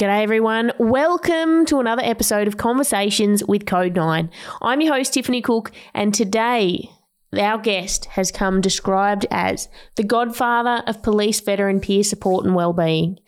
G'day, everyone. Welcome to another episode of Conversations with Code 9. I'm your host, Tiffany Cook, and today our guest has come described as the godfather of police veteran peer support and well-being.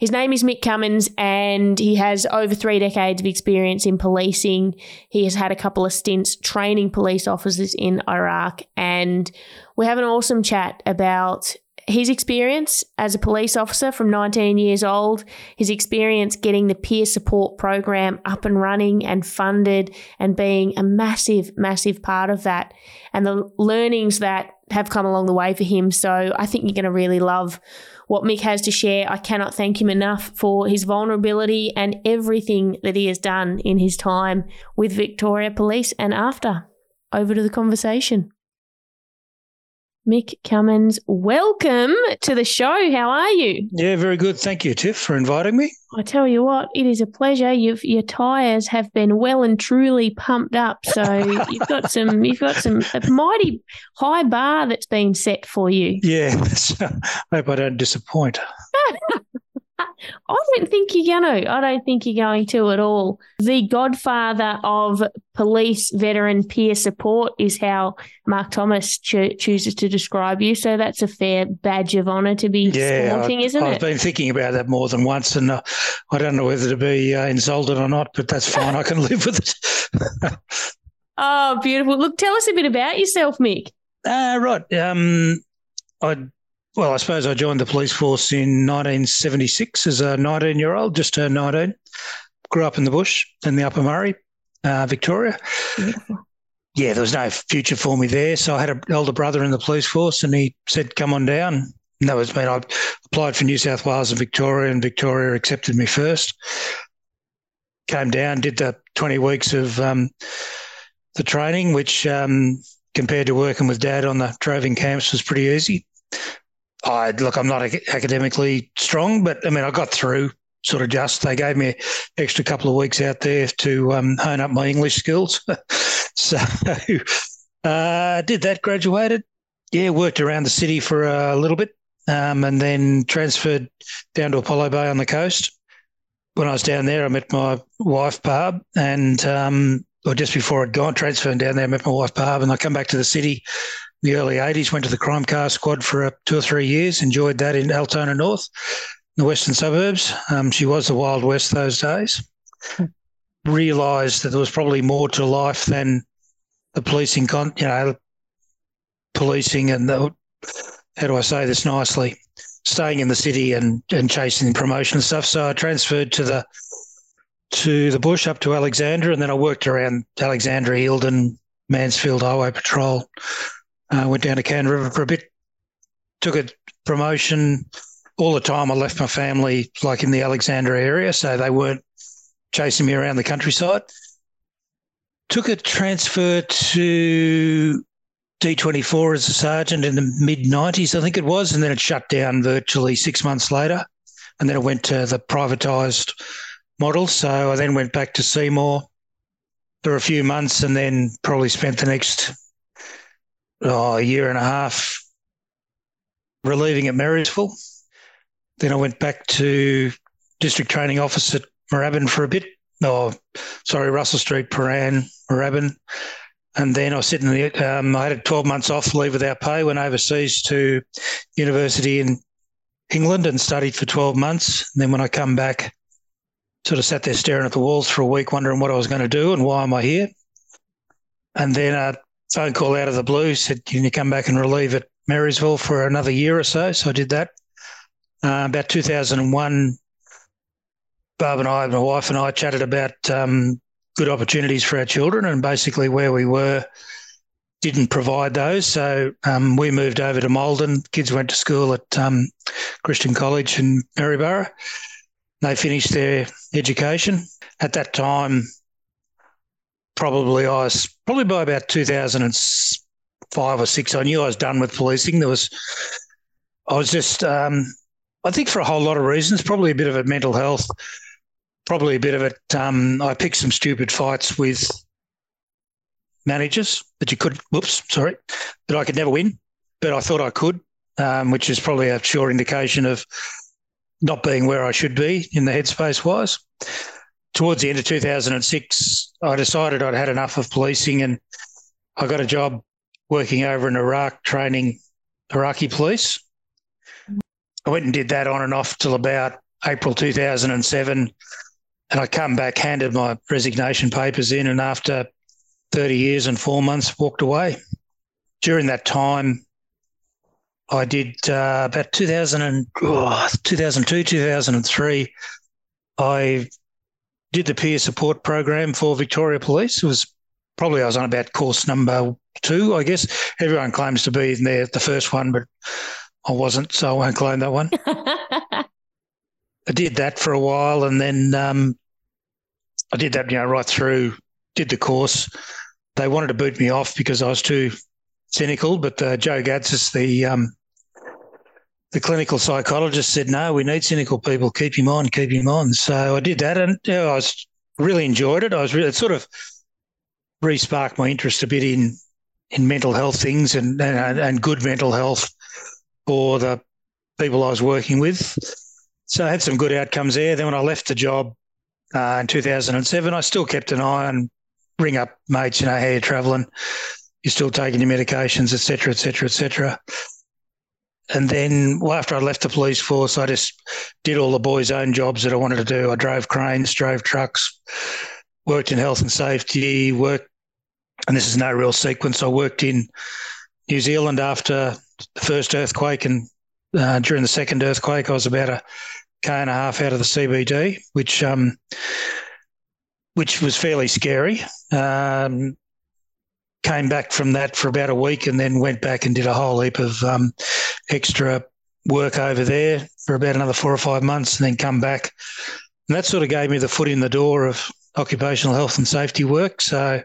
His name is Mick Cummins, and he has over three decades of experience in policing. He has had a couple of stints training police officers in Iraq, and we have an awesome chat about his experience as a police officer from 19 years old, his experience getting the peer support program up and running and funded and being a massive, massive part of that, and the learnings that have come along the way for him. So I think you're going to really love what Mick has to share. I cannot thank him enough for his vulnerability and everything that he has done in his time with Victoria Police and after. Over to the conversation. Mick Cummins, welcome to the show. How are you? Yeah, very good. Thank you, Tiff, for inviting me. I tell you what, it is a pleasure. You've, your tyres have been well and truly pumped up, so you've got some. You've got some a mighty high bar that's been set for you. Yeah, I hope I don't disappoint. I don't think you're going to. I don't think you're going to at all. The godfather of police veteran peer support is how Mark Thomas cho- chooses to describe you. So that's a fair badge of honour to be yeah, sporting, isn't it? I've been thinking about that more than once, and uh, I don't know whether to be uh, insulted or not, but that's fine. I can live with it. oh, beautiful. Look, tell us a bit about yourself, Mick. Uh, right. Um, I well, I suppose I joined the police force in 1976 as a 19 year old, just turned 19. Grew up in the bush in the Upper Murray, uh, Victoria. Beautiful. Yeah, there was no future for me there. So I had an elder brother in the police force and he said, come on down. And that was me. I applied for New South Wales and Victoria, and Victoria accepted me first. Came down, did the 20 weeks of um, the training, which um, compared to working with dad on the droving camps was pretty easy. I look, I'm not academically strong, but I mean, I got through sort of just. They gave me an extra couple of weeks out there to um, hone up my English skills. so uh, did that, graduated. Yeah, worked around the city for a little bit um, and then transferred down to Apollo Bay on the coast. When I was down there, I met my wife, Barb, and um, or just before I'd gone, transferring down there, I met my wife, Barb, and I come back to the city the early 80s, went to the crime car squad for uh, two or three years, enjoyed that in Altona North, the western suburbs. Um, she was the Wild West those days. Realised that there was probably more to life than the policing, con- you know, policing and the, how do I say this nicely, staying in the city and, and chasing promotion and stuff. So I transferred to the to the bush up to Alexandra, and then I worked around Alexandra, Eildon, Mansfield Highway Patrol, uh, went down to Cann River for a bit, took a promotion. All the time I left my family like in the Alexandra area, so they weren't chasing me around the countryside. Took a transfer to D24 as a sergeant in the mid 90s, I think it was, and then it shut down virtually six months later. And then it went to the privatised model. So I then went back to Seymour for a few months and then probably spent the next oh, a year and a half relieving at Marysville. Then I went back to district training office at Moorabbin for a bit. Oh, sorry, Russell Street, Prahran, Moorabbin. And then I was sitting there, um, I had 12 months off leave without pay, went overseas to university in England and studied for 12 months. And then when I come back, sort of sat there staring at the walls for a week, wondering what I was going to do and why am I here. And then a phone call out of the blue said, "Can you come back and relieve at Marysville for another year or so?" So I did that. Uh, about 2001, Barb and I, my wife and I, chatted about um, good opportunities for our children, and basically where we were didn't provide those. So um, we moved over to Maldon. Kids went to school at um, Christian College in Maryborough. They finished their education. At that time, probably I was probably by about 2005 or six, I knew I was done with policing. There was, I was just, um, I think for a whole lot of reasons, probably a bit of a mental health, probably a bit of it. Um, I picked some stupid fights with managers that you could, whoops, sorry, that I could never win, but I thought I could, um, which is probably a sure indication of not being where I should be in the headspace wise. Towards the end of 2006, I decided I'd had enough of policing and I got a job working over in Iraq training Iraqi police. I went and did that on and off till about April 2007. And I come back, handed my resignation papers in, and after 30 years and four months, walked away. During that time, I did uh, about 2000 and, oh, 2002, 2003. I did the peer support program for Victoria Police. It was probably I was on about course number two, I guess. Everyone claims to be in there the first one, but I wasn't, so I won't claim that one. I did that for a while, and then um, I did that, you know, right through. Did the course. They wanted to boot me off because I was too cynical, but uh, Joe Gadzis, the um, the clinical psychologist, said, "No, we need cynical people. Keep him on, keep him on." So I did that, and you know, I was really enjoyed it. I was really it sort of re-sparked my interest a bit in in mental health things and and, and good mental health for the people I was working with. So I had some good outcomes there. Then when I left the job uh, in 2007, I still kept an eye on ring up mates, you know, how you're travelling, you're still taking your medications, etc., etc., etc. And then well, after I left the police force, I just did all the boys' own jobs that I wanted to do. I drove cranes, drove trucks, worked in health and safety, worked, and this is no real sequence. I worked in New Zealand after the first earthquake, and uh, during the second earthquake, I was about a k and a half out of the CBD, which um, which was fairly scary. Um, came back from that for about a week, and then went back and did a whole heap of um, extra work over there for about another four or five months, and then come back. And that sort of gave me the foot in the door of occupational health and safety work. So,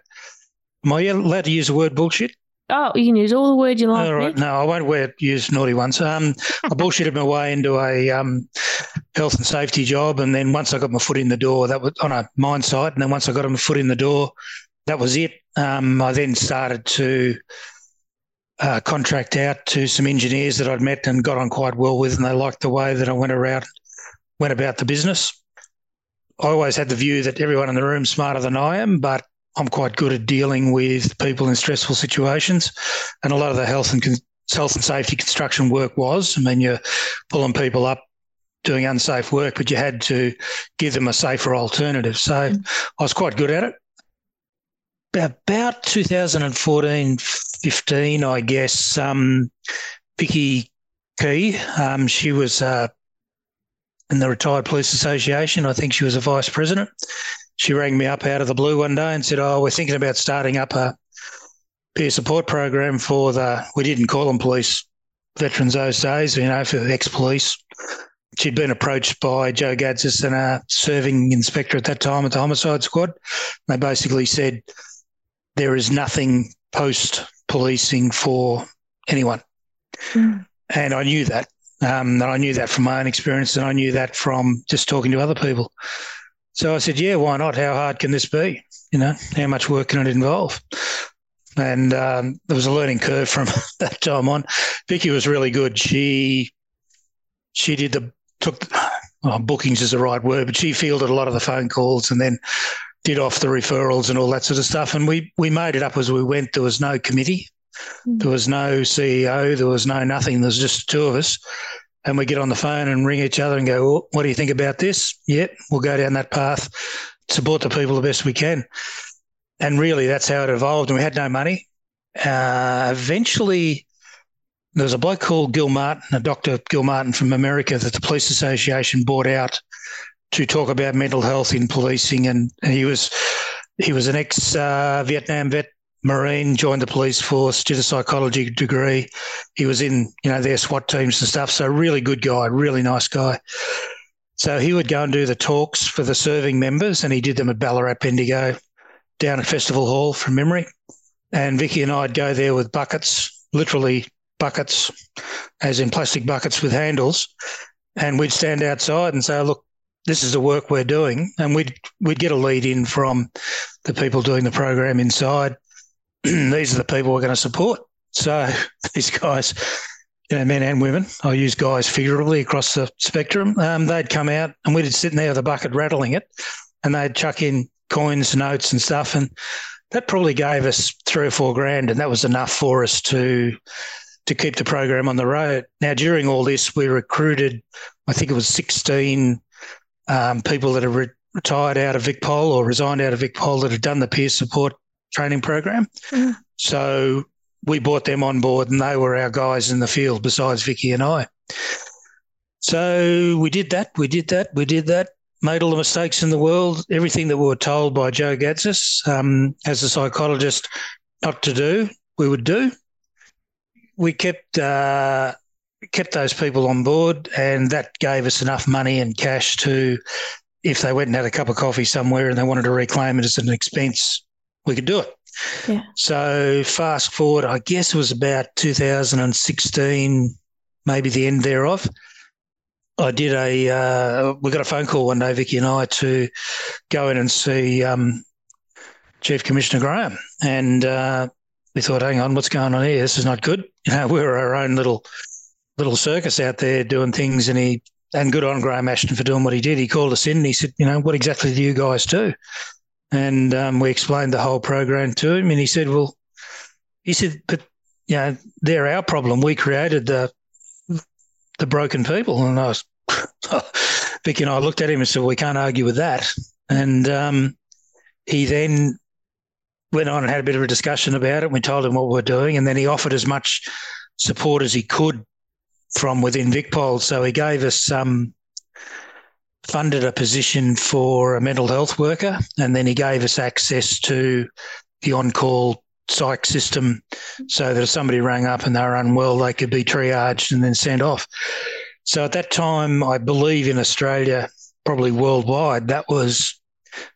am I allowed to use the word bullshit? Oh, you can use all the words you like. All right. No, I won't wear, use naughty ones. Um, I bullshitted my way into a um, health and safety job. And then once I got my foot in the door, that was on a mine site. And then once I got my foot in the door, that was it. Um, I then started to uh, contract out to some engineers that I'd met and got on quite well with. And they liked the way that I went around, went about the business. I always had the view that everyone in the room's smarter than I am, but I'm quite good at dealing with people in stressful situations, and a lot of the health and health and safety construction work was. I mean, you're pulling people up doing unsafe work, but you had to give them a safer alternative. So mm. I was quite good at it. About 2014, 15, I guess, um, Vicky Key, um, she was uh, in the Retired Police Association. I think she was a vice president she rang me up out of the blue one day and said, "Oh, we're thinking about starting up a peer support program for the we didn't call them police veterans those days, you know, for ex-police." She'd been approached by Joe Gadzis and a serving inspector at that time at the homicide squad. They basically said there is nothing post policing for anyone. Mm. And I knew that. Um, and I knew that from my own experience, and I knew that from just talking to other people. So I said, yeah, why not? How hard can this be? You know, how much work can it involve? And um, there was a learning curve from that time on. Vicky was really good. She she did the took well, bookings is the right word, but she fielded a lot of the phone calls and then did off the referrals and all that sort of stuff. And we we made it up as we went. There was no committee, mm. there was no CEO, there was no nothing. There's just the two of us and we get on the phone and ring each other and go, well, "What do you think about this?" Yeah, we'll go down that path, support the people the best we can, and really that's how it evolved. And we had no money. Uh, eventually, there was a bloke called Gilmartin, a Dr. Gilmartin from America, that the Police Association bought out to talk about mental health in policing, and, he was he was an ex uh, Vietnam vet Marine, joined the police force, did a psychology degree. He was in, you know, their SWAT teams and stuff. So really good guy, really nice guy. So he would go and do the talks for the serving members, and he did them at Ballarat Bendigo, down at Festival Hall from memory. And Vicky and I'd go there with buckets, literally buckets, as in plastic buckets with handles, and we'd stand outside and say, "Look, this is the work we're doing," and we'd we'd get a lead in from the people doing the program inside these are the people we're going to support. So these guys, you know, men and women. I use guys figuratively across the spectrum. Um, they'd come out and we'd sit in there with a bucket rattling it, and they'd chuck in coins, notes, and stuff, and that probably gave us three or four grand, and that was enough for us to to keep the program on the road. Now, during all this, we recruited, I think it was sixteen um, people that have re- retired out of VicPol or resigned out of VicPol that had done the peer support training program. Mm. So we brought them on board, and they were our guys in the field besides Vicky and I. So we did that. We did that. We did that made all the mistakes in the world, everything that we were told by Joe Gadzis um, as a psychologist not to do, we would do. We kept uh, kept those people on board, and that gave us enough money and cash to, if they went and had a cup of coffee somewhere and they wanted to reclaim it as an expense, we could do it. Yeah. So fast forward, I guess it was about 2016, maybe the end thereof. I did a. Uh, we got a phone call one day, Vicky and I, to go in and see um, Chief Commissioner Graham, and uh, we thought, hang on, what's going on here? This is not good. You know, we were our own little little circus out there doing things, and he and good on Graham Ashton for doing what he did. He called us in and he said, you know, what exactly do you guys do? And um, we explained the whole program to him, and he said, well, he said, but you know, they're our problem. We created the the broken people, and I was Vicky and I looked at him and said, "We can't argue with that." And um, he then went on and had a bit of a discussion about it. We told him what we were doing, and then he offered as much support as he could from within VicPol. So he gave us um, funded a position for a mental health worker, and then he gave us access to the on-call psych system, so that if somebody rang up and they were unwell, they could be triaged and then sent off. So at that time, I believe in Australia, probably worldwide, that was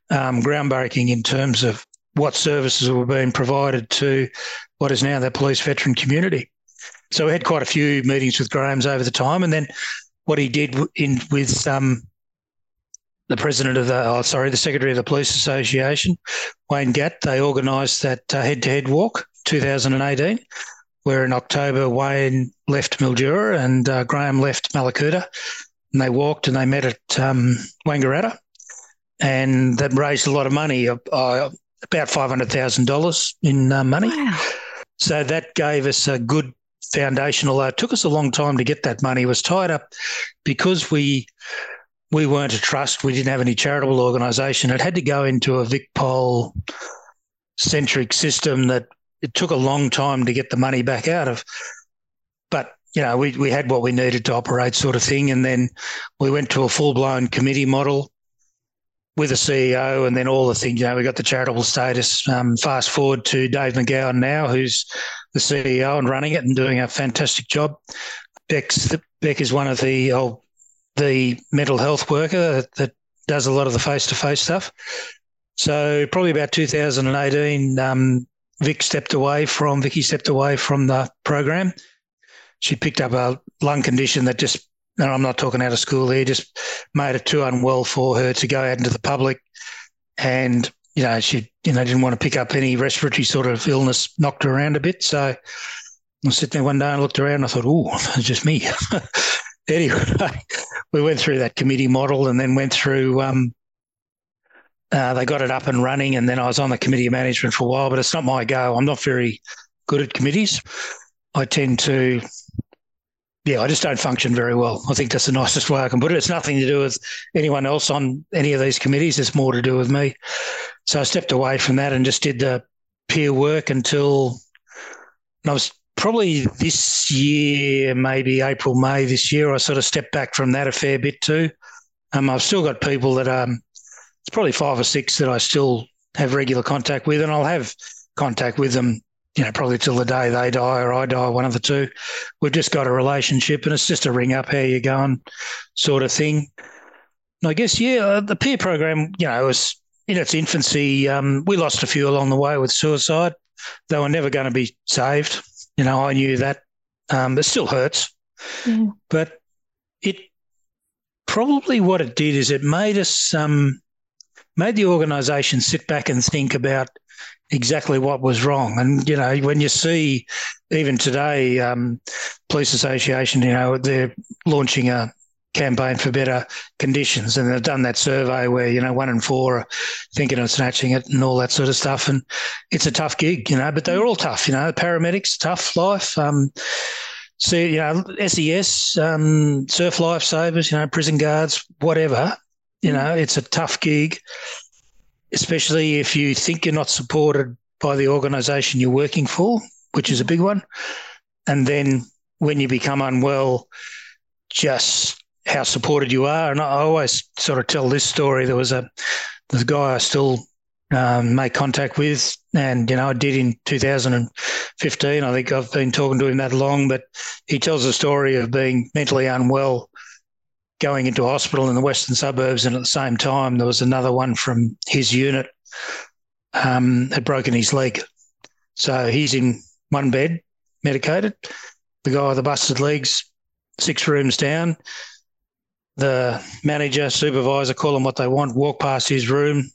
um, groundbreaking in terms of what services were being provided to what is now the police veteran community. So we had quite a few meetings with Graham's over the time, and then what he did in with um, the president of the, oh, sorry, the secretary of the Police Association, Wayne Gatt, they organised that uh, head-to-head walk, 2018, where in October Wayne left Mildura and uh, Graham left Mallacoota, and they walked and they met at um, Wangaratta, and that raised a lot of money, uh, about five hundred thousand dollars in uh, money. Wow. So that gave us a good foundation. Although it took us a long time to get that money, was tied up because we we weren't a trust. We didn't have any charitable organisation. It had to go into a VicPol centric system that it took a long time to get the money back out of. But you know, we we had what we needed to operate, sort of thing, and then we went to a full blown committee model with a CEO, and then all the things. You know, we got the charitable status. Um, fast forward to Dave McGowan now, who's the CEO and running it and doing a fantastic job. Beck's Beck is one of the oh, the mental health worker that, that does a lot of the face to face stuff. So probably about 2018, um, Vic stepped away from Vicky stepped away from the program. She picked up a lung condition that just, and I'm not talking out of school here, just made it too unwell for her to go out into the public. And, you know, she, you know, didn't want to pick up any respiratory sort of illness, knocked her around a bit. So I was sitting there one day and looked around and I thought, oh, it's just me. anyway, we went through that committee model and then went through um, uh, they got it up and running, and then I was on the committee of management for a while. But it's not my go. I'm not very good at committees. I tend to, yeah, I just don't function very well. I think that's the nicest way I can put it. It's nothing to do with anyone else on any of these committees. It's more to do with me. So I stepped away from that and just did the peer work until I was probably this year, maybe April, May this year. I sort of stepped back from that a fair bit too. Um, I've still got people that um, it's probably five or six that I still have regular contact with, and I'll have contact with them, you know, probably till the day they die or I die, one of the two. We've just got a relationship, and it's just a ring up, how you going, sort of thing. And I guess, yeah, uh, the peer program, you know, was in its infancy. Um, we lost a few along the way with suicide. They were never going to be saved. You know, I knew that. Um, it still hurts, yeah. but it probably what it did is it made us um, made the organisation sit back and think about exactly what was wrong. And you know, when you see even today, um, police association, you know, they're launching a campaign for better conditions, and they've done that survey where you know one in four are thinking of snatching it and all that sort of stuff. And it's a tough gig, you know, but they're all tough. You know, paramedics, tough life. Um, see, you know, SES, um, surf lifesavers, you know, prison guards, whatever. You know, it's a tough gig especially if you think you're not supported by the organisation you're working for, which is a big one. And then when you become unwell, just how supported you are. And I always sort of tell this story. There was a a guy I still um, make contact with, and you know I did in 2015. I think I've been talking to him that long, but he tells a story of being mentally unwell going into hospital in the western suburbs, and at the same time there was another one from his unit um, had broken his leg. So he's in one bed, medicated. The guy with the busted legs, six rooms down. The manager, supervisor, call them what they want, walked past his room,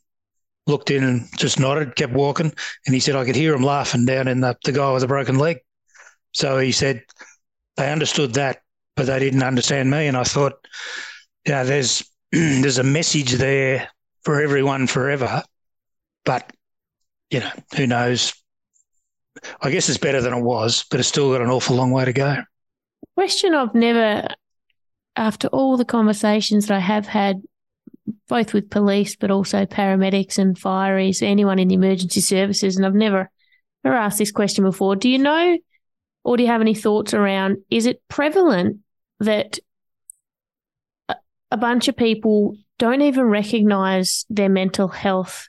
looked in and just nodded, kept walking. And he said, I could hear him laughing down in the, the guy with the broken leg. So he said, they understood that but they didn't understand me. And I thought, yeah, there's there's a message there for everyone forever, but you know, who knows? I guess it's better than it was, but it's still got an awful long way to go. Question I've never, after all the conversations that I have had, both with police, but also paramedics and fireys, anyone in the emergency services, and I've never, never asked this question before. Do you know, or do you have any thoughts around? Is it prevalent that a bunch of people don't even recognize their mental health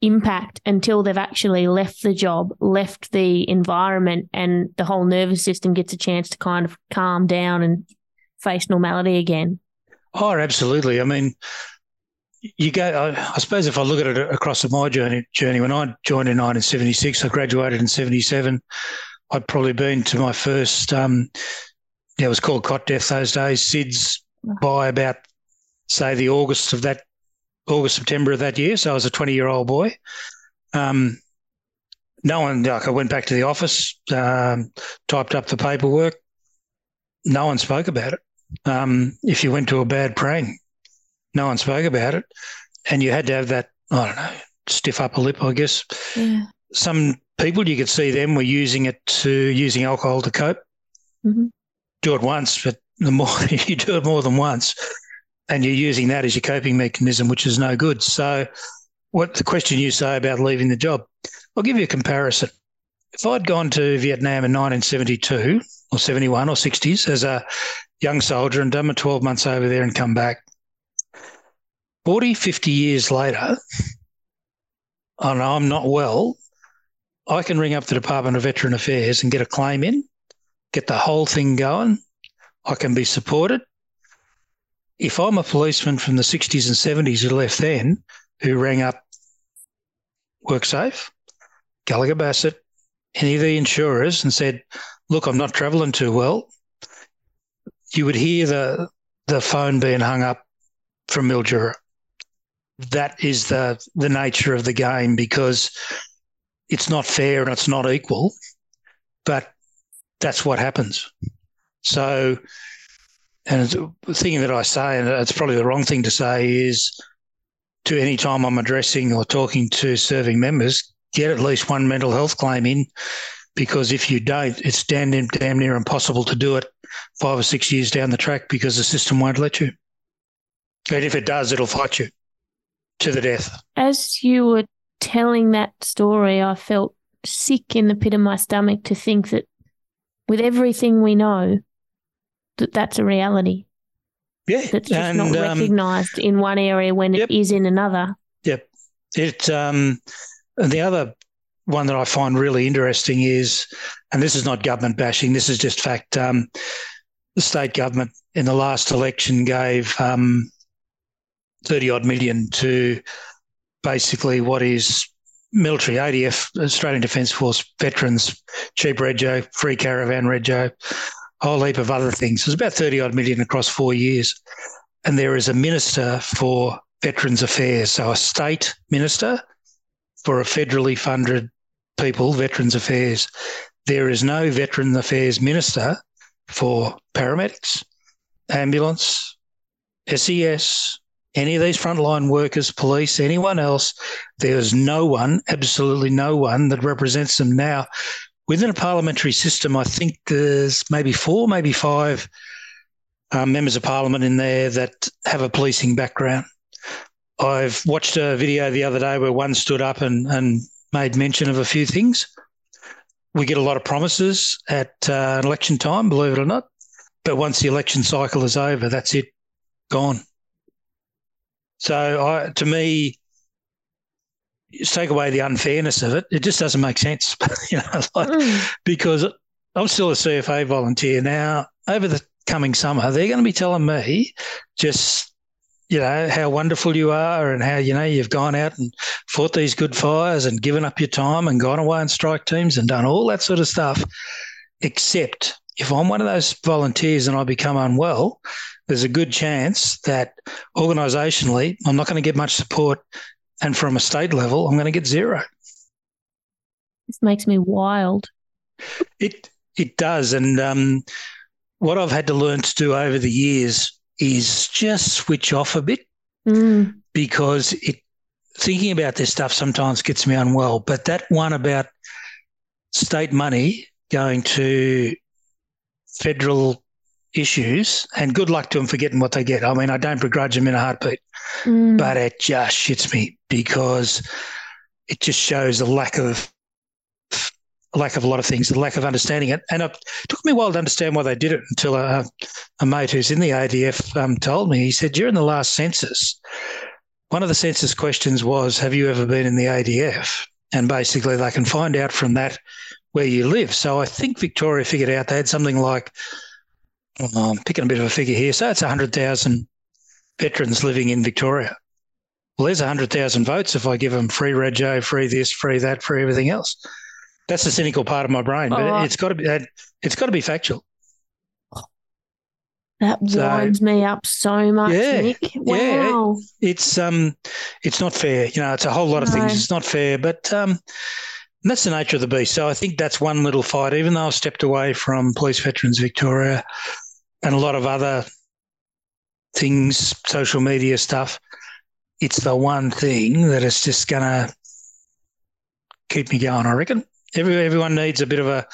impact until they've actually left the job, left the environment, and the whole nervous system gets a chance to kind of calm down and face normality again. Oh, absolutely. I mean, you go. I, I suppose if I look at it across my journey, journey when I joined in 1976, I graduated in 77. I'd probably been to my first um, yeah, it was called cot death those days. SIDS by about say the August of that August September of that year. So I was a twenty year old boy. Um, no one like I went back to the office, um, typed up the paperwork. No one spoke about it. Um, if you went to a bad praying, no one spoke about it, and you had to have that. I don't know, stiff upper lip, I guess. Yeah. Some people you could see them were using it to using alcohol to cope. Mm-hmm do it once, but the more you do it more than once, and you're using that as your coping mechanism, which is no good. So, what the question you say about leaving the job, I'll give you a comparison. If I'd gone to Vietnam in 1972 or 71 or 60s as a young soldier and done my 12 months over there and come back, 40, 50 years later, and I'm not well, I can ring up the Department of Veteran Affairs and get a claim in get the whole thing going. I can be supported. If I'm a policeman from the 60s and 70s who left then, who rang up WorkSafe, Gallagher Bassett, any of the insurers and said, Look, I'm not travelling too well, you would hear the the phone being hung up from Mildura. That is the the nature of the game because it's not fair and it's not equal. But that's what happens. So, and the thing that I say, and it's probably the wrong thing to say, is to any time I'm addressing or talking to serving members, get at least one mental health claim in, because if you don't, it's damn, damn near impossible to do it five or six years down the track because the system won't let you. And if it does, it'll fight you to the death. As you were telling that story, I felt sick in the pit of my stomach to think that with everything we know, that that's a reality. Yeah, that's just and, not um, recognised in one area when yep. it is in another. Yep. It. Um, the other one that I find really interesting is, and this is not government bashing. This is just fact. Um, the state government in the last election gave um, thirty odd million to basically what is military, ADF, Australian Defence Force veterans, cheap rego, free caravan rego, a whole heap of other things. Was about 30 odd million across four years. And there is a minister for Veterans Affairs. So a state minister for a federally funded people, Veterans Affairs. There is no Veteran Affairs minister for paramedics, ambulance, SES, any of these frontline workers, police, anyone else. There's no one, absolutely no one that represents them now. Within a parliamentary system, I think there's maybe four, maybe five um, members of parliament in there that have a policing background. I've watched a video the other day where one stood up and, and made mention of a few things. We get a lot of promises at uh, election time, believe it or not. But once the election cycle is over, that's it, gone. So I, to me, take away the unfairness of it, it just doesn't make sense. you know, like, mm. because I'm still a CFA volunteer now. Over the coming summer, they're going to be telling me just you know how wonderful you are and how you know you've gone out and fought these good fires and given up your time and gone away and strike teams and done all that sort of stuff except if i'm one of those volunteers and i become unwell there's a good chance that organisationally i'm not going to get much support and from a state level i'm going to get zero this makes me wild it it does and um, what i've had to learn to do over the years is just switch off a bit mm. because it thinking about this stuff sometimes gets me unwell. But that one about state money going to federal issues, and good luck to them for getting what they get. I mean, I don't begrudge them in a heartbeat, mm. but it just shits me because it just shows a lack of a lack of a lot of things, the lack of understanding it. And it took me a while to understand why they did it until a, a mate who's in the ADF um, told me. He said, during the last census, one of the census questions was, Have you ever been in the ADF? And basically, they can find out from that where you live. So I think Victoria figured out they had something like, I'm picking a bit of a figure here. So it's 100,000 veterans living in Victoria. Well, there's 100,000 votes if I give them free rego, free this, free that, free everything else. That's the cynical part of my brain, but oh. it's got to be it's got to be factual. That winds so, me up so much, yeah, Mick. Wow. Yeah, it's um, it's not fair. You know, it's a whole lot of no. things. It's not fair, but um, that's the nature of the beast. So I think that's one little fight. Even though I've stepped away from Police Veterans Victoria and a lot of other things, social media stuff, it's the one thing that is just going to keep me going. I reckon. Every, everyone needs a bit of a,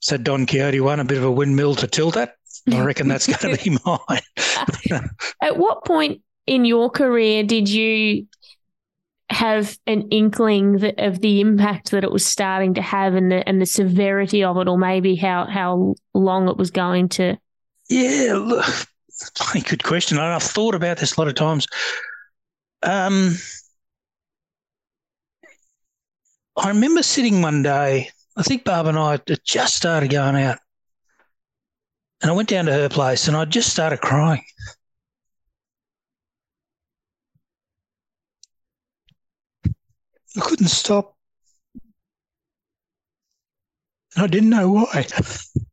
said Don Quixote one, a bit of a windmill to tilt at. I reckon that's going to be mine. at what point in your career did you have an inkling of the impact that it was starting to have and the and the severity of it, or maybe how how long it was going to? Yeah, look, good question. I've thought about this a lot of times. Um, I remember sitting one day, I think Barb and I had just started going out. And I went down to her place and I just started crying. I couldn't stop. And I didn't know why.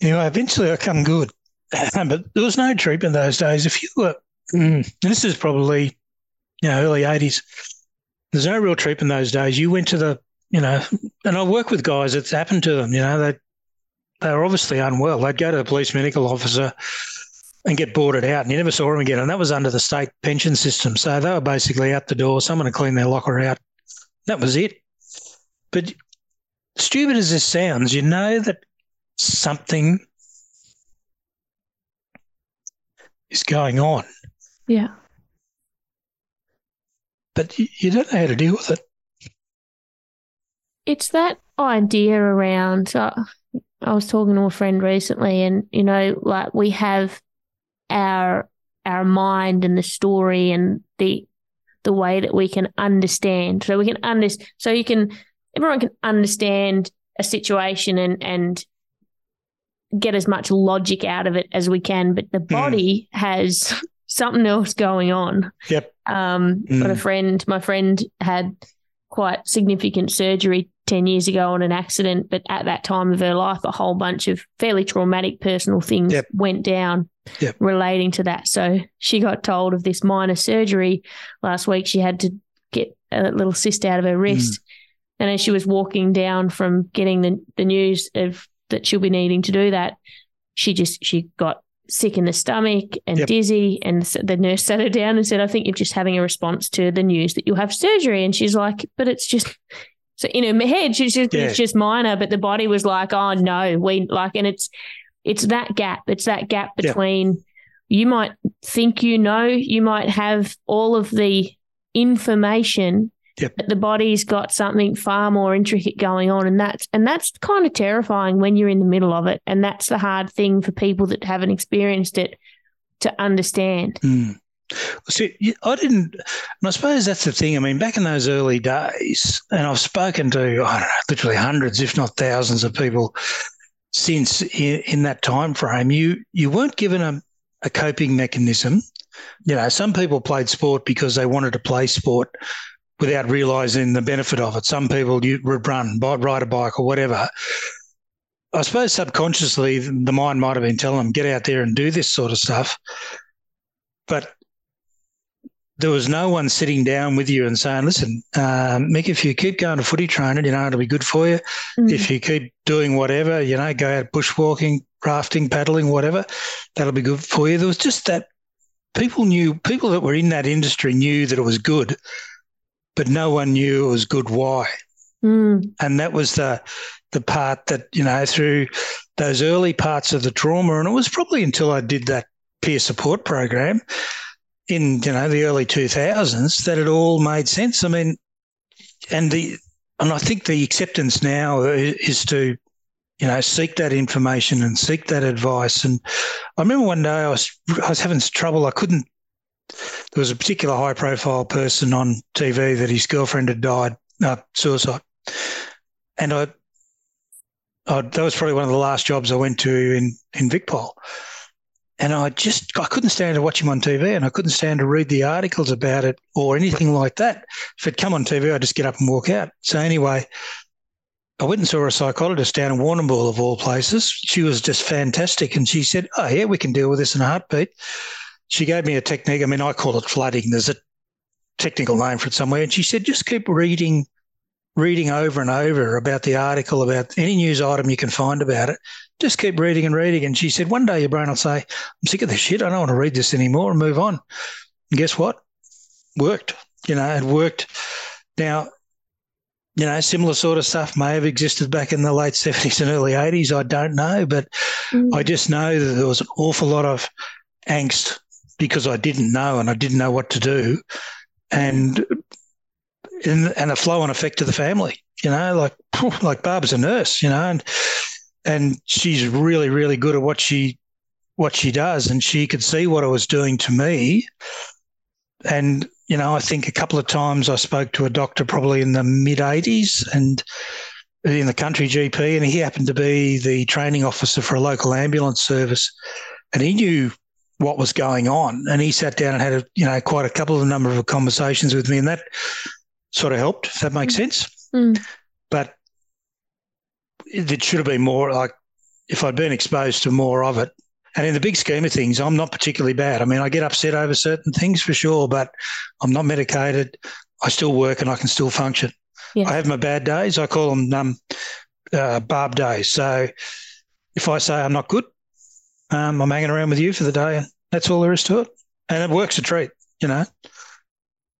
anyway, eventually I come good. but there was no treatment those days. If you were Mm. This is probably, you know, early 80s. There's no real treatment those days. You went to the, you know, and I work with guys, it's happened to them, you know, they, they were obviously unwell. They'd go to the police medical officer and get boarded out, and you never saw them again. And that was under the state pension system. So they were basically out the door. Someone to clean their locker out. That was it. But stupid as this sounds, you know that something is going on. Yeah. But you don't know how to deal with it. It's that idea around. Uh, I was talking to a friend recently, and you know, like we have our our mind and the story and the the way that we can understand. So we can understand. So you can everyone can understand a situation and and get as much logic out of it as we can, but the hmm. body mm. has something else going on. Yep. Um, mm. Got a friend, my friend had quite significant surgery 10 years ago on an accident, but at that time of her life, a whole bunch of fairly traumatic personal things Yep. went down Yep. relating to that. So she got told of this minor surgery last week. She had to get a little cyst out of her wrist. And as she was walking down from getting the, the news of that she'll be needing to do that, she just she got sick in the stomach and Yep. dizzy. And the nurse sat her down and said, I think you're just having a response to the news that you'll have surgery. And she's like, but it's just so in her head, she's just Yeah. it's just minor, but the body was like, oh no, we like, and it's it's that gap. It's that gap between you might think you know, you might have all of the information, Yep. but the body's got something far more intricate going on, and that's and that's kind of terrifying when you're in the middle of it, and that's the hard thing for people that haven't experienced it to understand. Mm. See, I didn't, and I suppose that's the thing. I mean, back in those early days, and I've spoken to, I don't know, literally hundreds, if not thousands of people since in, in that time frame, you, you weren't given a, a coping mechanism. You know, some people played sport because they wanted to play sport without realizing the benefit of it. Some people you would run, ride a bike or whatever. I suppose subconsciously the mind might have been telling them, get out there and do this sort of stuff. But there was no one sitting down with you and saying, listen, um, Mick, if you keep going to footy training, you know, it'll be good for you. Mm. If you keep doing whatever, you know, go out bushwalking, rafting, paddling, whatever, that'll be good for you. There was just that people knew, people that were in that industry knew that it was good, but no one knew it was good why. Mm. and that was the the part that you know through those early parts of the trauma and it was probably until I did that peer support program in you know the early 2000s that it all made sense. I mean and the and I think the acceptance now is to you know seek that information and seek that advice. And I remember one day I was I was having trouble. I couldn't there was a particular high profile person on TV that his girlfriend had died uh, suicide and I, I, that was probably one of the last jobs I went to in in Vicpol, and I just I couldn't stand to watch him on TV, and I couldn't stand to read the articles about it or anything like that. If it come on TV, I'd just get up and walk out. So anyway, I went and saw a psychologist down in Warrnambool of all places. She was just fantastic, and she said, "Oh yeah, we can deal with this in a heartbeat." She gave me a technique. I mean, I call it flooding. There's a technical name for it somewhere, and she said, "Just keep reading." reading over and over about the article, about any news item you can find about it. Just keep reading and reading. And she said, one day your brain will say, I'm sick of this shit. I don't want to read this anymore and move on. And guess what? Worked. You know, it worked. Now, you know, similar sort of stuff may have existed back in the late 70s and early 80s. I don't know. But Mm. I just know that there was an awful lot of angst because I didn't know and I didn't know what to do. And and, and a flow on effect to the family, you know, like like Barbara's a nurse, you know, and and she's really, really good at what she what she does. And she could see what it was doing to me. And, you know, I think a couple of times I spoke to a doctor probably in the mid 80s and in the country GP, and he happened to be the training officer for a local ambulance service. And he knew what was going on. And he sat down and had a, you know, quite a couple of number of conversations with me. And that sort of helped, if that makes sense. Mm. But it, it should have been more like if I'd been exposed to more of it. And in the big scheme of things, I'm not particularly bad. I mean, I get upset over certain things for sure, but I'm not medicated. I still work and I can still function. Yeah. I have my bad days. I call them um, uh, barb days. So if I say I'm not good, um, I'm hanging around with you for the day, and that's all there is to it. And it works a treat, you know.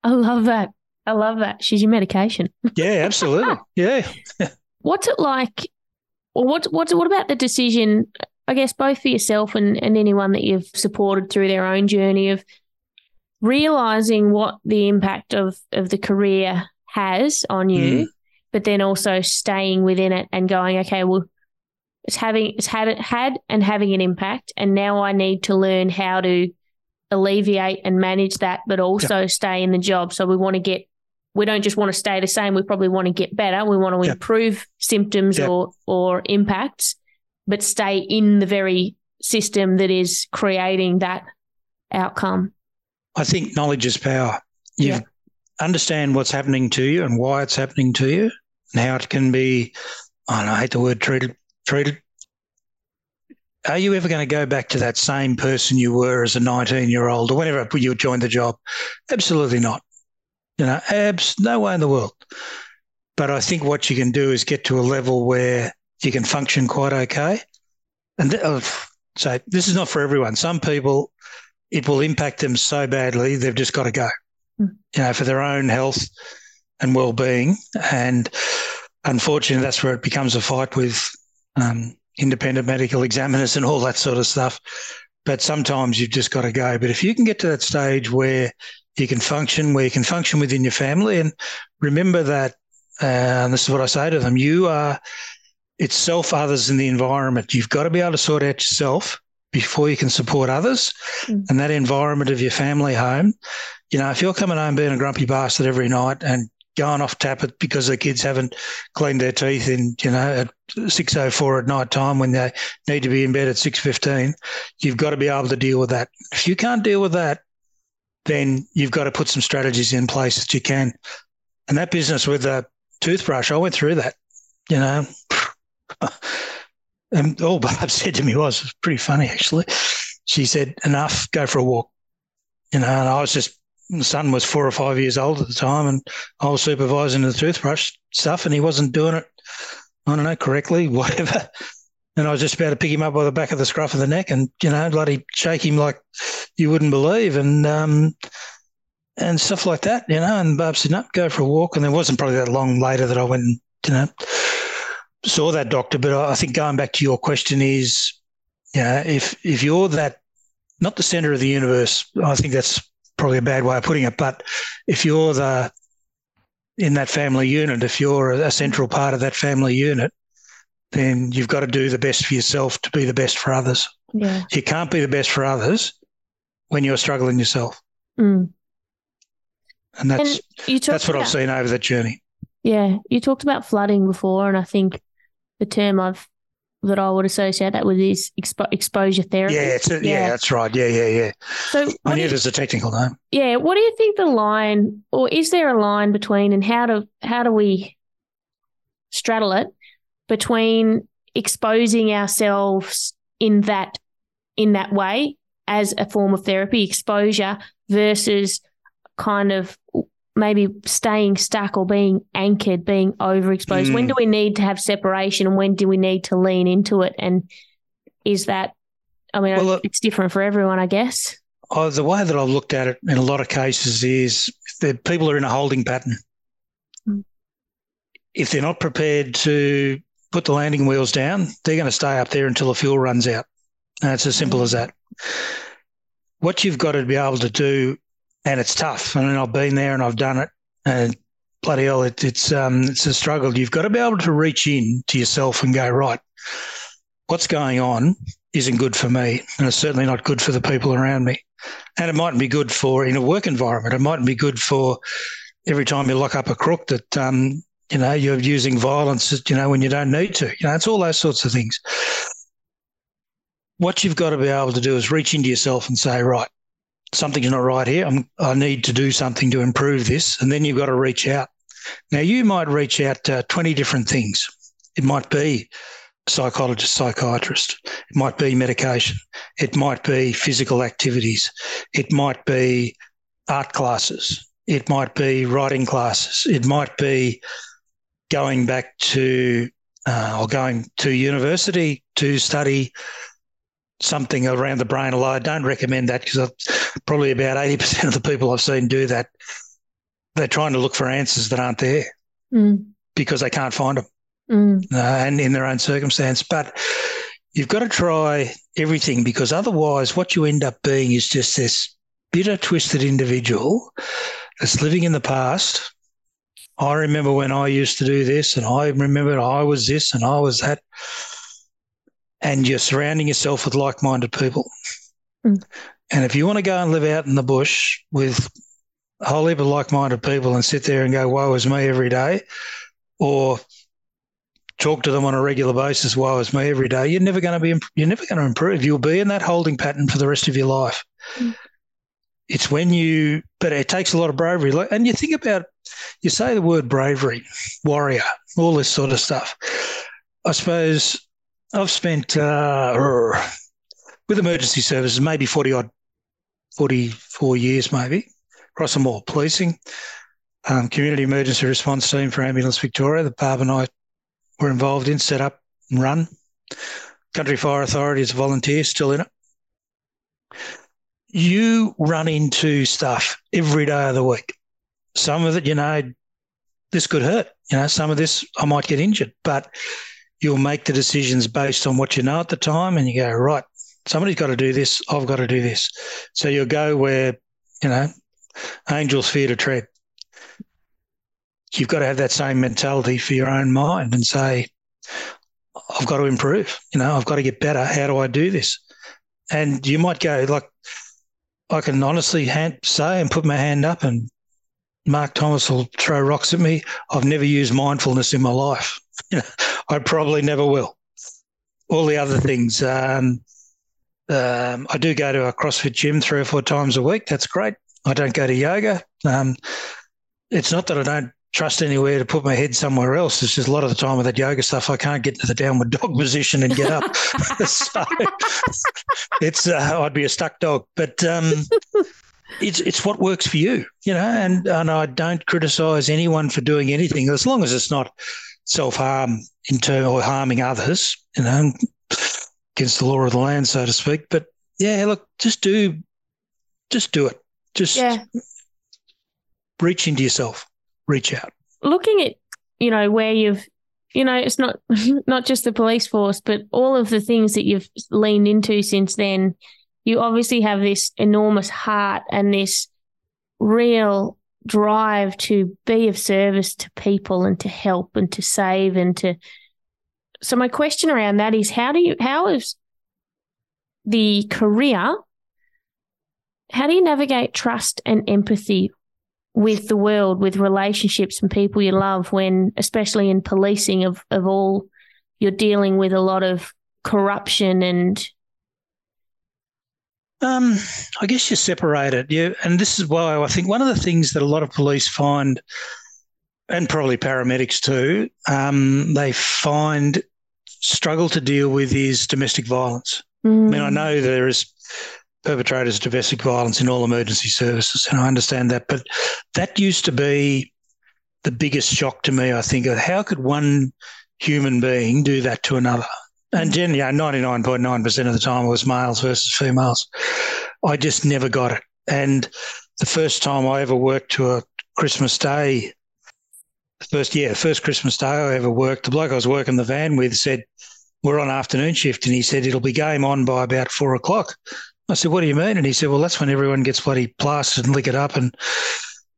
I love that. I love that. She's your medication. Yeah, absolutely. yeah. What's it like? Or what what's what about the decision? I guess both for yourself and, and anyone that you've supported through their own journey of realizing what the impact of of the career has on you, Mm. but then also staying within it and going, okay, well, it's having it's had it had and having an impact, and now I need to learn how to alleviate and manage that, but also stay in the job. So we want to get we don't just want to stay the same. We probably want to get better. We want to Yeah. improve symptoms Yeah. or or impacts, but stay in the very system that is creating that outcome. I think knowledge is power. You Yeah. understand what's happening to you and why it's happening to you, and how it can be, I, know, I hate the word treated, treated. Are you ever going to go back to that same person you were as a 19 year old or whenever you joined the job? Absolutely not. You know, abs, no way in the world. But I think what you can do is get to a level where you can function quite okay. And uh, so this is not for everyone. Some people, it will impact them so badly, they've just got to go, mm. you know, for their own health and well being. And unfortunately, that's where it becomes a fight with um, independent medical examiners and all that sort of stuff. But sometimes you've just got to go. But if you can get to that stage where you can function, where you can function within your family, and remember that uh, and this is what I say to them, you are, it's self, others, and the environment. You've got to be able to sort out yourself before you can support others. Mm. And that environment of your family home, you know, if you're coming home being a grumpy bastard every night and going off tap because the kids haven't cleaned their teeth in, you know, at 6.04 at night time when they need to be in bed at 6.15, you've got to be able to deal with that. If you can't deal with that, then you've got to put some strategies in place that you can. And that business with the toothbrush. I went through that, you know. and all Barb said to me was, was pretty funny actually. She said, "Enough, go for a walk." You know, and I was just son was four or five years old at the time, and I was supervising the toothbrush stuff, and he wasn't doing it. I don't know correctly, whatever. And I was just about to pick him up by the back of the scruff of the neck, and you know, bloody shake him like you wouldn't believe. And um, and stuff like that, you know. And Barb said, no, go for a walk. And it wasn't probably that long later that I went and, you know, saw that doctor. But I think going back to your question is, you know, if, if you're that, not the center of the universe, I think that's probably a bad way of putting it. But if you're the, in that family unit, if you're a central part of that family unit, then you've got to do the best for yourself to be the best for others. Yeah. You can't be the best for others when you're struggling yourself. Mm. And that's and that's what about, I've seen over the journey. Yeah, you talked about flooding before, and I think the term I've that I would associate that with is expo- exposure therapy. Yeah, a, yeah, yeah, that's right. Yeah, yeah, yeah. So I knew there's a technical name. Yeah, what do you think the line, or is there a line between, and how do how do we straddle it between exposing ourselves in that in that way as a form of therapy exposure versus kind of maybe staying stuck or being anchored, being overexposed? Mm. When do we need to have separation and when do we need to lean into it? And is that, I mean, well, it's different for everyone, I guess. Oh, the way that I've looked at it in a lot of cases is that people are in a holding pattern. Mm. If they're not prepared to put the landing wheels down, they're going to stay up there until the fuel runs out. And it's as simple as that. What you've got to be able to do and it's tough. I mean, I've been there and I've done it, and bloody hell, it, it's um, it's a struggle. You've got to be able to reach in to yourself and go right. What's going on isn't good for me, and it's certainly not good for the people around me. And it mightn't be good for in a work environment. It mightn't be good for every time you lock up a crook that um, you know you're using violence. You know when you don't need to. You know it's all those sorts of things. What you've got to be able to do is reach into yourself and say, right, something's not right here. I'm, I need to do something to improve this. And then you've got to reach out. Now, you might reach out to 20 different things. It might be psychologist, psychiatrist. It might be medication. It might be physical activities. It might be art classes. It might be writing classes. It might be going back to uh, or going to university to study something around the brain. Although I don't recommend that because probably about 80% of the people I've seen do that, they're trying to look for answers that aren't there mm. because they can't find them mm. uh, and in their own circumstance. But you've got to try everything because otherwise, what you end up being is just this bitter, twisted individual that's living in the past. I remember when I used to do this, and I remember I was this and I was that and you're surrounding yourself with like minded people. Mm. And if you want to go and live out in the bush with a whole heap of like minded people and sit there and go, woe is me every day, or talk to them on a regular basis, woe is me every day, you're never going to be, you're never going to improve. You'll be in that holding pattern for the rest of your life. Mm. It's when you, but it takes a lot of bravery. And you think about you say the word bravery, warrior, all this sort of stuff. I suppose I've spent uh, with emergency services maybe 40 odd, 44 years maybe, all policing, um, community emergency response team for Ambulance Victoria that Barb and I were involved in, set up and run. Country Fire Authority as a volunteer, still in it. You run into stuff every day of the week. Some of it, you know, this could hurt. You know, some of this I might get injured, but you'll make the decisions based on what you know at the time and you go, right, somebody's got to do this, I've got to do this. So you'll go where, you know, angels fear to tread. You've got to have that same mentality for your own mind and say, I've got to improve. You know, I've got to get better. How do I do this? And you might go like, I can honestly hand, say and put my hand up, and Mark Thomas will throw rocks at me. I've never used mindfulness in my life. I probably never will. All the other things. Um, um, I do go to a CrossFit gym three or four times a week. That's great. I don't go to yoga. Um, it's not that I don't trust anywhere to put my head somewhere else. It's just a lot of the time with that yoga stuff, I can't get to the downward dog position and get up. so it's uh, I'd be a stuck dog, but um, it's it's what works for you, you know. And and I don't criticise anyone for doing anything as long as it's not self harm in or harming others, you know, against the law of the land, so to speak. But yeah, look, just do, just do it. Just yeah. reach into yourself reach out. Looking at, you know, where you've, you know, it's not not just the police force, but all of the things that you've leaned into since then. You obviously have this enormous heart and this real drive to be of service to people and to help and to save and to so my question around that is how do you how is the career how do you navigate trust and empathy with the world, with relationships and people you love, when, especially in policing of, of all, you're dealing with a lot of corruption and. Um, I guess you separate it. Yeah. And this is why I think one of the things that a lot of police find, and probably paramedics too, um, they find struggle to deal with is domestic violence. Mm. I mean, I mm. know there is perpetrators of domestic violence in all emergency services, and I understand that. But that used to be the biggest shock to me. I think of how could one human being do that to another? And generally, yeah, ninety nine point nine percent of the time it was males versus females. I just never got it. And the first time I ever worked to a Christmas Day, first yeah, first Christmas Day I ever worked, the bloke I was working the van with said, "We're on afternoon shift," and he said it'll be game on by about four o'clock. I said, What do you mean? And he said, Well, that's when everyone gets bloody plastered and lick it up and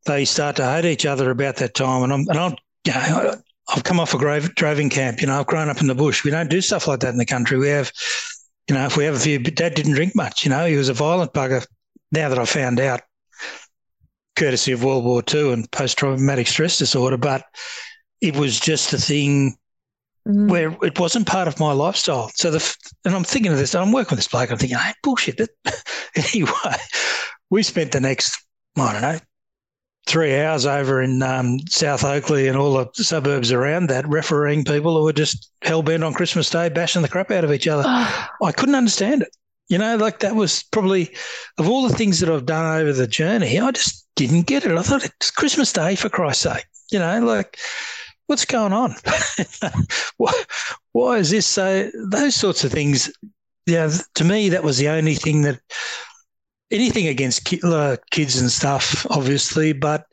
they start to hate each other about that time. And I'm, and I'm, you know, I've come off a grave, droving camp. You know, I've grown up in the bush. We don't do stuff like that in the country. We have, you know, if we have a few, dad didn't drink much. You know, he was a violent bugger. Now that I found out, courtesy of World War II and post traumatic stress disorder, but it was just a thing mm. where it wasn't part of my lifestyle. So the and I'm thinking of this, I'm working with this bloke. I'm thinking, hey, bullshit. anyway, we spent the next I don't know three hours over in um, South Oakleigh and all the suburbs around that, refereeing people who were just hell bent on Christmas Day, bashing the crap out of each other. I couldn't understand it. You know, like that was probably of all the things that I've done over the journey, I just didn't get it. I thought it's Christmas Day for Christ's sake. You know, like what's going on? why, why is this so? Those sorts of things. Yeah, to me, that was the only thing that anything against uh, kids and stuff, obviously, but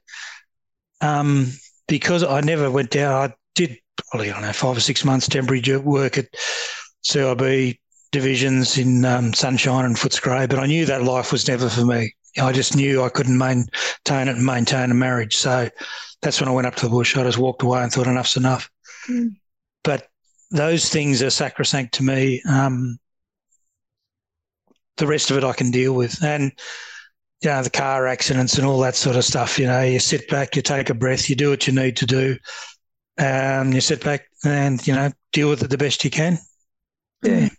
um, because I never went down, I did probably I don't know five or six months temporary work at CIB divisions in um, Sunshine and Footscray, but I knew that life was never for me. I just knew I couldn't maintain it and maintain a marriage. So that's when I went up to the bush. I just walked away and thought enough's enough. Mm. But those things are sacrosanct to me. Um, the rest of it I can deal with. And, you know, the car accidents and all that sort of stuff, you know, you sit back, you take a breath, you do what you need to do. Um, you sit back and, you know, deal with it the best you can. Yeah.